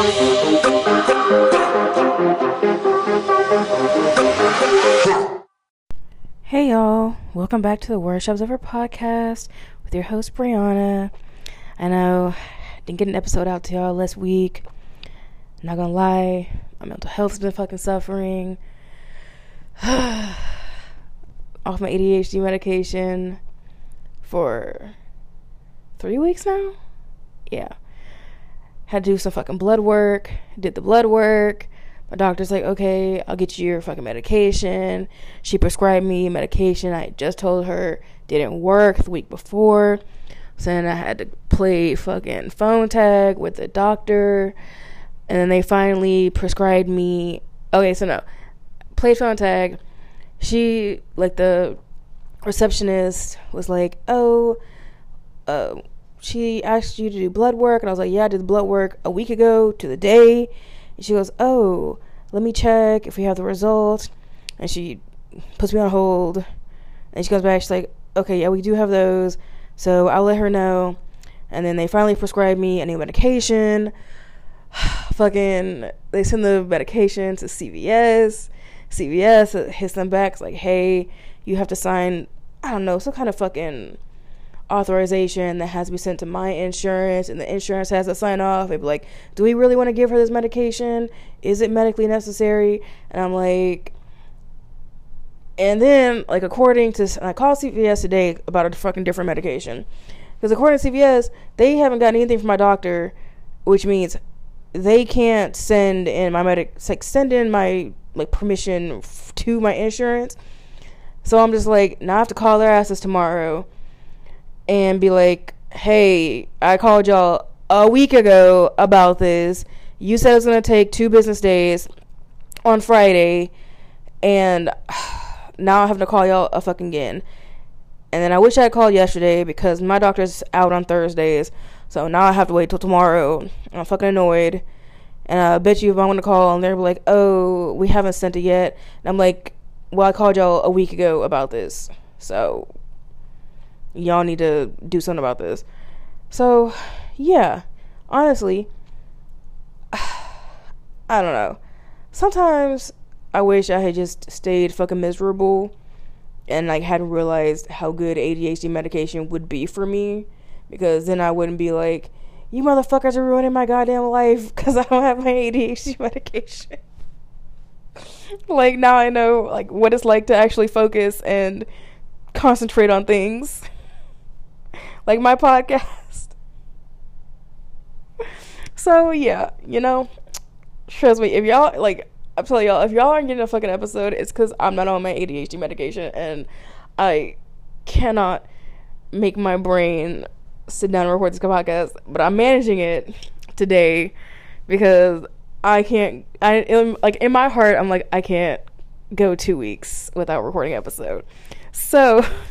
Hey y'all, welcome back to the Worst Jobs Ever podcast with your host Brianna. I know didn't get an episode out to y'all last week. Not gonna lie, my mental health's been fucking suffering. Off my ADHD medication for three weeks now. Yeah, had to do some fucking blood work. Did the blood work my doctor's like, okay, I'll get you your fucking medication. She prescribed me medication I just told her didn't work the week before. So then I had to play fucking phone tag with the doctor. And then they finally prescribed me. Okay, so no. Played phone tag. She, like, the receptionist was like, oh, uh, she asked you to do blood work. And I was like, yeah, I did the blood work a week ago to the day she goes, Oh, let me check if we have the results. And she puts me on hold. And she goes back, she's like, Okay, yeah, we do have those. So I'll let her know. And then they finally prescribe me a new medication. fucking, they send the medication to CVS. CVS hits them back. It's like, hey, you have to sign, I don't know, some kind of fucking authorization that has to be sent to my insurance and the insurance has to sign off. They'd be like, Do we really want to give her this medication? Is it medically necessary? And I'm like and then like according to I called CVS today about a fucking different medication. Because according to CVS, they haven't gotten anything from my doctor, which means they can't send in my medic like send in my like permission f- to my insurance. So I'm just like, now I have to call their asses tomorrow and be like, hey, I called y'all a week ago about this. You said it's going to take two business days on Friday, and now I have to call y'all a fucking again. And then I wish I had called yesterday because my doctor's out on Thursdays. So now I have to wait till tomorrow. I'm fucking annoyed. And I bet you if I want to call and they're like, oh, we haven't sent it yet. And I'm like, well, I called y'all a week ago about this. So y'all need to do something about this. So, yeah, honestly, I don't know. Sometimes I wish I had just stayed fucking miserable and like hadn't realized how good ADHD medication would be for me because then I wouldn't be like, you motherfuckers are ruining my goddamn life because I don't have my ADHD medication. like now I know like what it's like to actually focus and concentrate on things like my podcast. So yeah, you know, trust me, if y'all like I'm telling y'all, if y'all aren't getting a fucking episode, it's because I'm not on my ADHD medication and I cannot make my brain sit down and record this podcast. But I'm managing it today because I can't. I like in my heart, I'm like I can't go two weeks without recording episode. So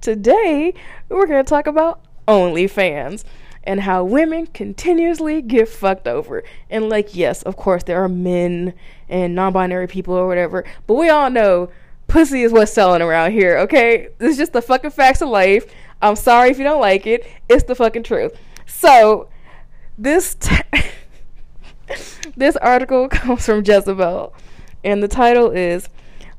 Today, we're going to talk about OnlyFans and how women continuously get fucked over. And, like, yes, of course, there are men and non binary people or whatever, but we all know pussy is what's selling around here, okay? It's just the fucking facts of life. I'm sorry if you don't like it, it's the fucking truth. So, this. T- this article comes from Jezebel, and the title is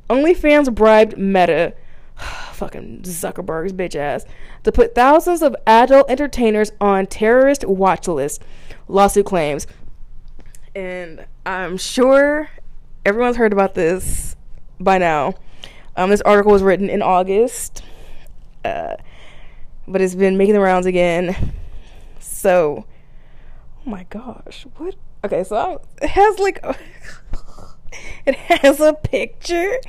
OnlyFans bribed Meta fucking Zuckerberg's bitch ass, to put thousands of adult entertainers on terrorist watch lists, lawsuit claims. And I'm sure everyone's heard about this by now. Um, this article was written in August, uh, but it's been making the rounds again. So, oh my gosh, what? Okay, so I'm, it has like. it has a picture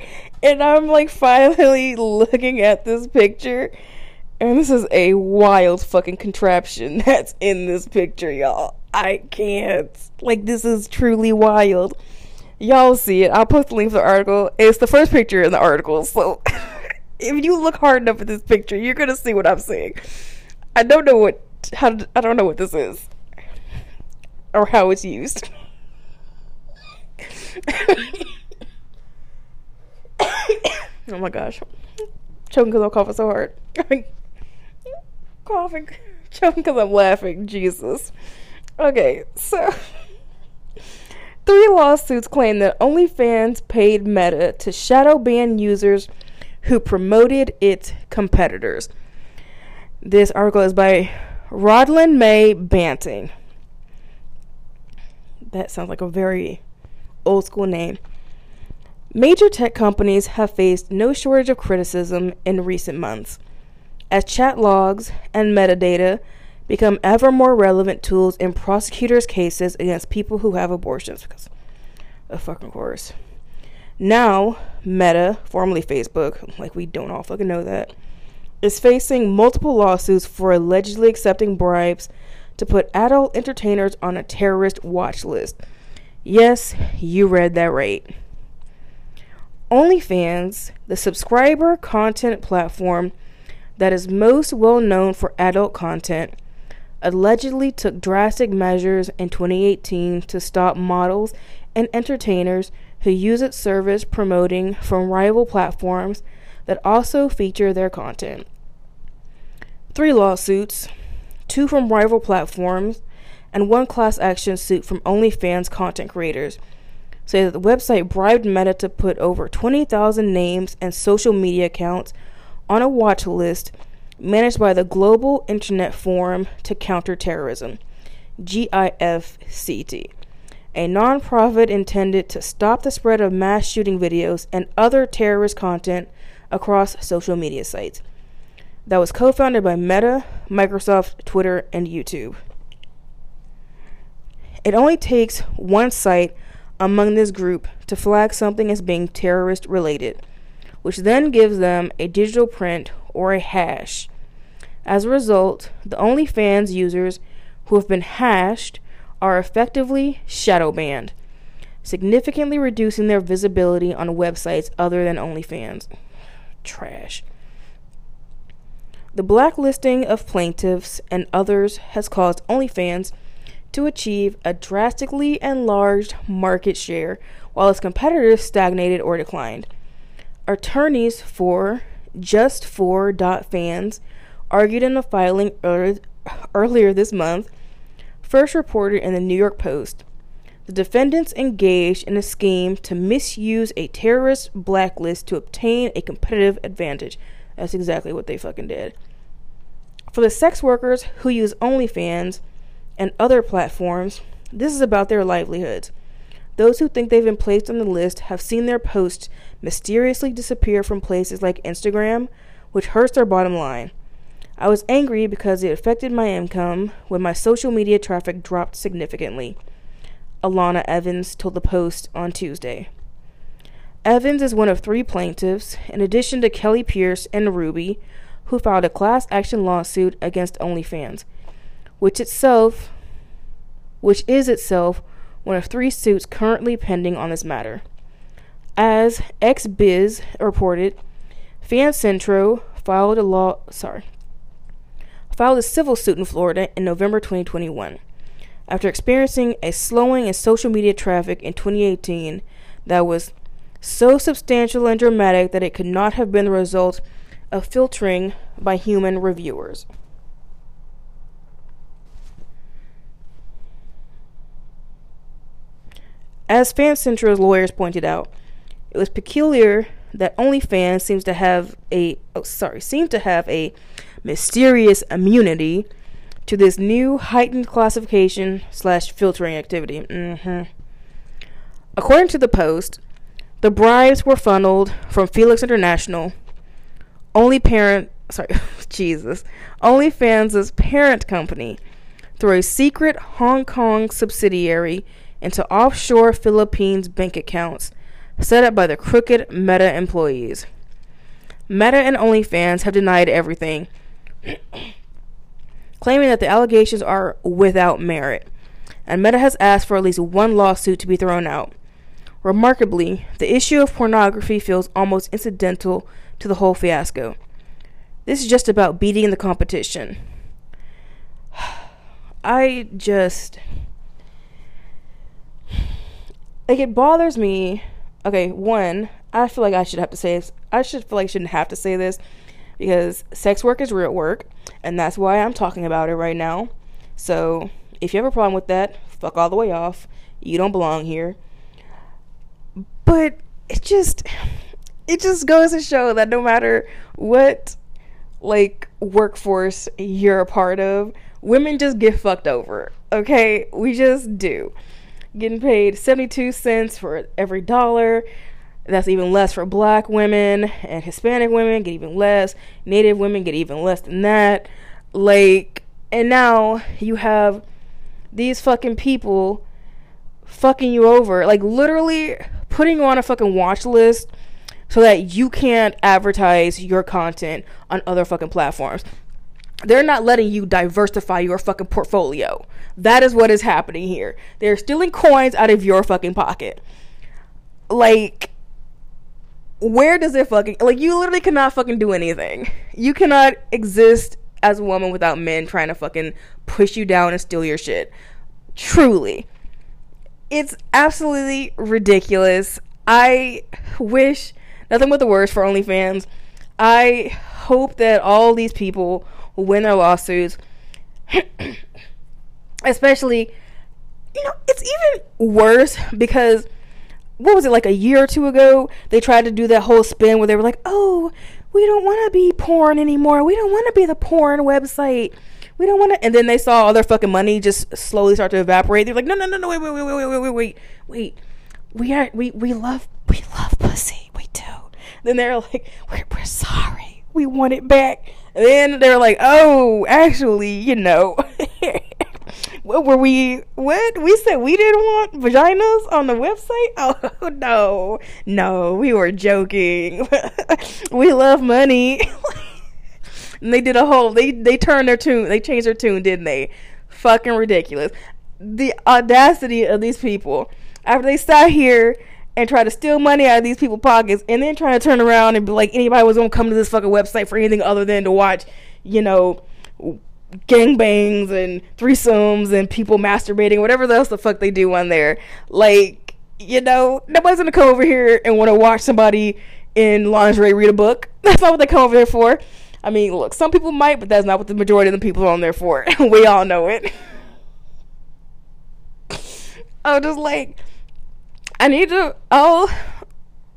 and I'm like finally looking at this picture and this is a wild fucking contraption that's in this picture, y'all. I can't. Like this is truly wild. Y'all see it. I'll post the link to the article. It's the first picture in the article, so if you look hard enough at this picture, you're gonna see what I'm saying. I don't know what how I don't know what this is or how it's used. oh my gosh. Choking because I'm coughing so hard. coughing. Choking because I'm laughing. Jesus. Okay, so three lawsuits claim that OnlyFans paid Meta to shadow ban users who promoted its competitors. This article is by Rodlin May Banting. That sounds like a very old school name. Major tech companies have faced no shortage of criticism in recent months as chat logs and metadata become ever more relevant tools in prosecutors' cases against people who have abortions. Because, of fucking course. Now, Meta, formerly Facebook, like we don't all fucking know that, is facing multiple lawsuits for allegedly accepting bribes to put adult entertainers on a terrorist watch list. Yes, you read that right. OnlyFans, the subscriber content platform that is most well known for adult content, allegedly took drastic measures in 2018 to stop models and entertainers who use its service promoting from rival platforms that also feature their content. Three lawsuits, two from rival platforms, and one class action suit from OnlyFans content creators say that the website bribed Meta to put over 20,000 names and social media accounts on a watch list managed by the Global Internet Forum to Counter Terrorism, GIFCT, a nonprofit intended to stop the spread of mass shooting videos and other terrorist content across social media sites. That was co founded by Meta, Microsoft, Twitter, and YouTube. It only takes one site among this group to flag something as being terrorist related, which then gives them a digital print or a hash. As a result, the OnlyFans users who have been hashed are effectively shadow banned, significantly reducing their visibility on websites other than OnlyFans. Trash. The blacklisting of plaintiffs and others has caused OnlyFans to achieve a drastically enlarged market share while its competitors stagnated or declined. Attorneys for Just For Fans argued in a filing earlier this month, first reported in the New York Post. The defendants engaged in a scheme to misuse a terrorist blacklist to obtain a competitive advantage. That's exactly what they fucking did. For the sex workers who use OnlyFans and other platforms, this is about their livelihoods. Those who think they've been placed on the list have seen their posts mysteriously disappear from places like Instagram, which hurts their bottom line. I was angry because it affected my income when my social media traffic dropped significantly. Alana Evans told the Post on Tuesday. Evans is one of three plaintiffs, in addition to Kelly Pierce and Ruby, who filed a class action lawsuit against OnlyFans, which itself which is itself one of three suits currently pending on this matter. As XBiz reported, FanCentro filed a law sorry filed a civil suit in Florida in November 2021 after experiencing a slowing in social media traffic in 2018 that was so substantial and dramatic that it could not have been the result of filtering by human reviewers. As FanCentro's lawyers pointed out, it was peculiar that OnlyFans seems to have a oh sorry seems to have a mysterious immunity to this new heightened classification slash filtering activity. Mm-hmm. According to the Post, the bribes were funneled from Fenix International, only parent, sorry, Jesus, OnlyFans' parent company, through a secret Hong Kong subsidiary into offshore Philippines bank accounts set up by the crooked Meta employees. Meta and OnlyFans have denied everything, claiming that the allegations are without merit, and Meta has asked for at least one lawsuit to be thrown out. Remarkably, the issue of pornography feels almost incidental to the whole fiasco. This is just about beating the competition. I just. Like, it bothers me. Okay, one, I feel like I should have to say this. I should feel like I shouldn't have to say this because sex work is real work, and that's why I'm talking about it right now. So if you have a problem with that, fuck all the way off. You don't belong here. But it just it just goes to show that no matter what like workforce you're a part of, women just get fucked over. Okay? We just do. Getting paid 72 cents for every dollar. That's even less for black women and Hispanic women get even less. Native women get even less than that. Like and now you have these fucking people fucking you over. Like literally putting you on a fucking watch list so that you can't advertise your content on other fucking platforms. They're not letting you diversify your fucking portfolio. That is what is happening here. They're stealing coins out of your fucking pocket. Like, where does it fucking like you literally cannot fucking do anything. You cannot exist as a woman without men trying to fucking push you down and steal your shit. Truly. It's absolutely ridiculous. I wish nothing but the worst for OnlyFans. I hope that all these people win their lawsuits. Especially, you know, it's even worse because what was it like a year or two ago? They tried to do that whole spin where they were like, "Oh, we don't want to be porn anymore. We don't want to be the porn website. We don't want to." And then they saw all their fucking money just slowly start to evaporate. They're like, "No, no, no, no, wait, wait, wait, wait, wait, wait, wait, wait. We are we we love we love pussy. We do." Then they're like, "We're we're sorry. We want it back." And then they're like, "Oh, actually, you know." what were we what? We said we didn't want vaginas on the website? Oh no. No we were joking. We love money. And they did a whole they they turned their tune they changed their tune didn't they? Fucking ridiculous. The audacity of these people. After they sat here and try to steal money out of these people's pockets and then try to turn around and be like anybody was gonna come to this fucking website for anything other than to watch you know gangbangs and threesomes and people masturbating, whatever else the fuck they do on there. Like, you know, nobody's gonna come over here and want to watch somebody in lingerie read a book. That's not what they come over there for. I mean, look, some people might, but that's not what the majority of the people are on there for. we all know it. I'm just like, I need to. I'll.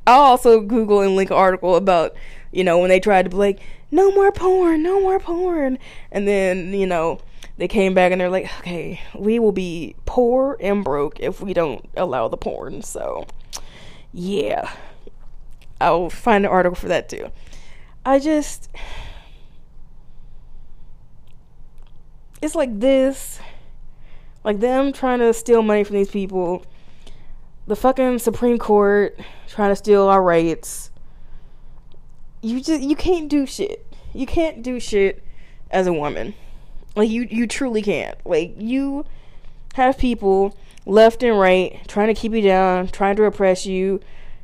I'll also Google and link an article about, you know, when they tried to be like, no more porn, no more porn. And then, you know, they came back and they're like, okay, we will be poor and broke if we don't allow the porn. So, yeah. I'll find an article for that too. I just. It's like this. Like them trying to steal money from these people. The fucking Supreme Court trying to steal our rights you just you can't do shit. You can't do shit as a woman. Like you you truly can't. Like you have people left and right trying to keep you down, trying to oppress you,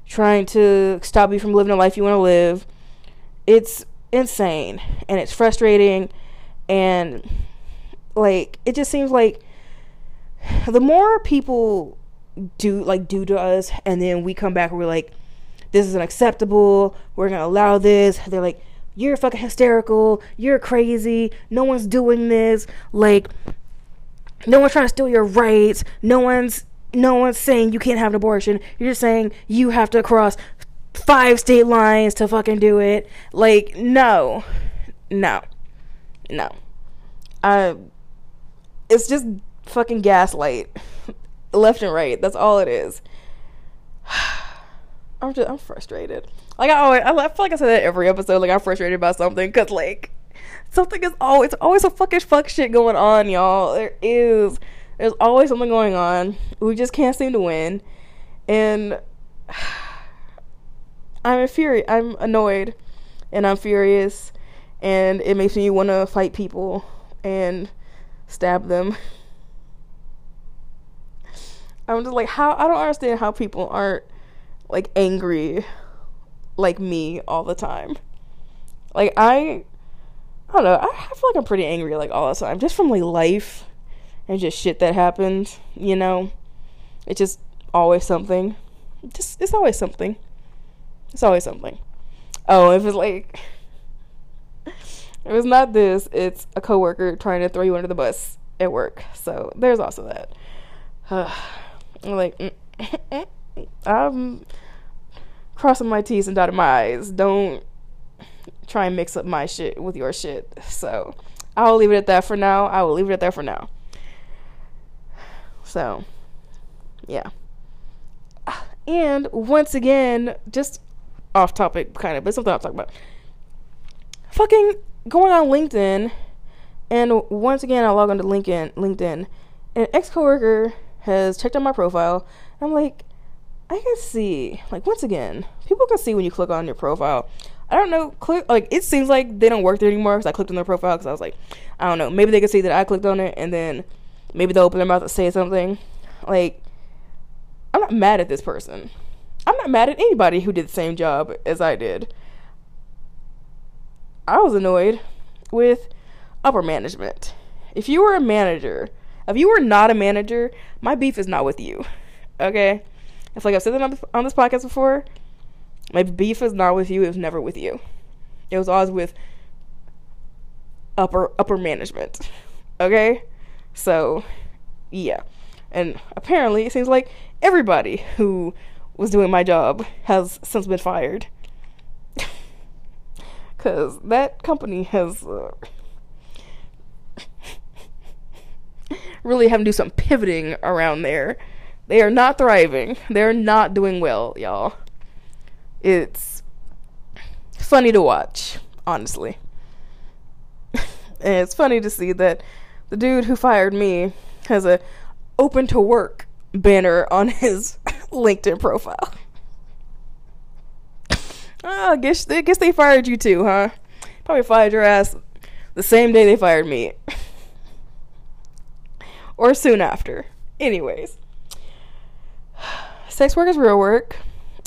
trying to stop you from living the life you want to live. It's insane and it's frustrating and like it just seems like the more people do like do to us and then we come back and we're like this is unacceptable. We're gonna allow this. They're like, you're fucking hysterical. You're crazy. No one's doing this. Like, no one's trying to steal your rights. No one's no one's saying you can't have an abortion. You're just saying you have to cross five state lines to fucking do it. Like, no, no, no. Uh, it's just fucking gaslight, left and right. That's all it is. I'm just I'm frustrated. Like I always, I feel like I say that every episode. Like I'm frustrated about something because like something is always it's always a fucking fuck shit going on, y'all. There is. There's always something going on. We just can't seem to win, and I'm infuriated. I'm annoyed, and I'm furious, and it makes me want to fight people and stab them. I'm just like, how I don't understand how people aren't like angry like me all the time. Like I I don't know, I, feel like I'm pretty angry like all the time. Just from like life and just shit that happened, you know. It's just always something. Just it's always something. It's always something. Oh, if it's like if it's not this, it's a coworker trying to throw you under the bus. at work. So there's also that. Uh, like, I'm crossing my T's and dotting my I's. Don't try and mix up my shit with your shit. So I'll leave it at that for now. I will leave it at that for now. So, yeah. And once again, just off topic, kind of, but something I'll talk about. Fucking going on LinkedIn, and once again, I log onto LinkedIn. LinkedIn, an ex coworker has checked out my profile. I'm like, I can see, like, once again, people can see when you click on your profile. I don't know, click like it seems like they don't work there anymore because I clicked on their profile because I was like, I don't know, maybe they can see that I clicked on it and then maybe they'll open their mouth and say something. Like, I'm not mad at this person. I'm not mad at anybody who did the same job as I did. I was annoyed with upper management. If you were a manager, if you were not a manager, my beef is not with you. Okay? It's like I've said that on, on this podcast before. My beef is not with you, it was never with you. It was always with upper upper management. Okay? So, yeah. And apparently it seems like everybody who was doing my job has since been fired. Cuz that company has uh, really having to do some pivoting around there. They are not thriving. They're not doing well, y'all. It's funny to watch, honestly. and it's funny to see that the dude who fired me has a open to work banner on his LinkedIn profile. oh, ah, I guess I guess they fired you too, huh? Probably fired your ass the same day they fired me. Or soon after. Anyways. Sex work is real work.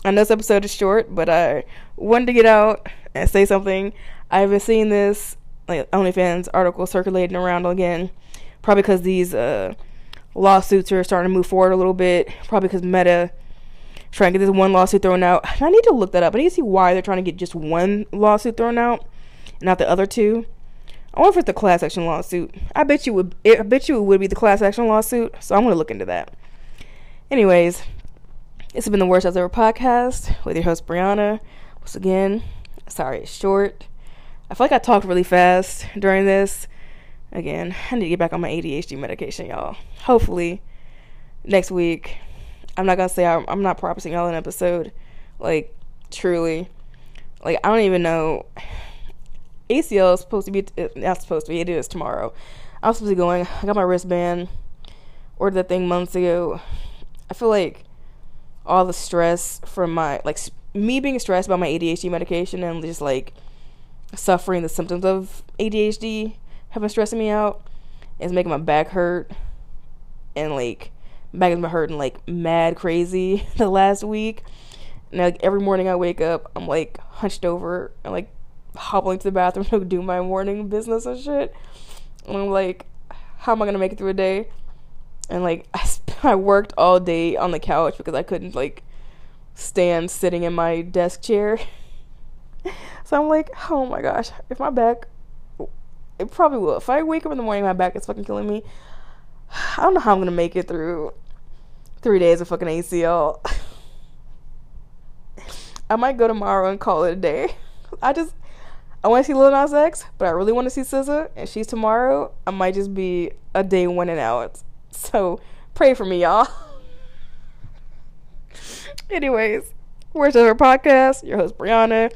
I know this episode is short, but I wanted to get out and say something. I've been seeing this like OnlyFans article circulating around again, probably because these uh, lawsuits are starting to move forward a little bit. Probably because Meta trying to get this one lawsuit thrown out. I need to look that up. I need to see why they're trying to get just one lawsuit thrown out, not the other two. I wonder if it's the class action lawsuit. I bet you would. I bet you it would be the class action lawsuit. So I'm gonna look into that. Anyways, this has been the Worst Jobs Ever podcast with your host Brianna. Once again, sorry it's short. I feel like I talked really fast during this. Again, I need to get back on my ADHD medication, y'all. Hopefully, next week. I'm not gonna say I'm, I'm not promising y'all an episode. Like, truly, like I don't even know. ACL is supposed to be uh, not supposed to be. It is tomorrow. I was supposed to be going. I got my wristband. Ordered that thing months ago. I feel like all the stress from my like me being stressed about my ADHD medication and just like suffering the symptoms of ADHD have been stressing me out. It's making my back hurt and like back has been hurting like mad crazy the last week. And like every morning I wake up, I'm like hunched over and like hobbling to the bathroom to do my morning business and shit. And I'm like, how am I gonna make it through a day? And like I, I worked all day on the couch because I couldn't like stand sitting in my desk chair. so I'm like, oh my gosh, if my back, it probably will. If I wake up in the morning, my back is fucking killing me. I don't know how I'm gonna make it through three days of fucking ACL. I might go tomorrow and call it a day. I just I want to see Lil Nas X, but I really want to see SZA, and she's tomorrow. I might just be a day one and out. So pray for me, y'all. Anyways, Worst Ever Podcast, your host Brianna.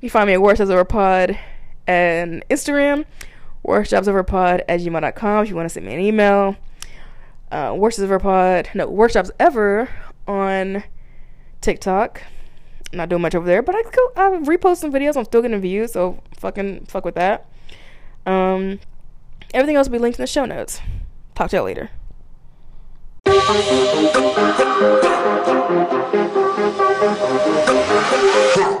You find me at Worst Ever Pod and Instagram, worstjobseverpod at gmail.com if you want to send me an email. Uh, Worst Ever Pod, no, Worst Jobs Ever on TikTok not doing much over there, but I go I repost some videos. I'm still getting views, so fucking fuck with that. Um, everything else will be linked in the show notes. Talk to y'all later.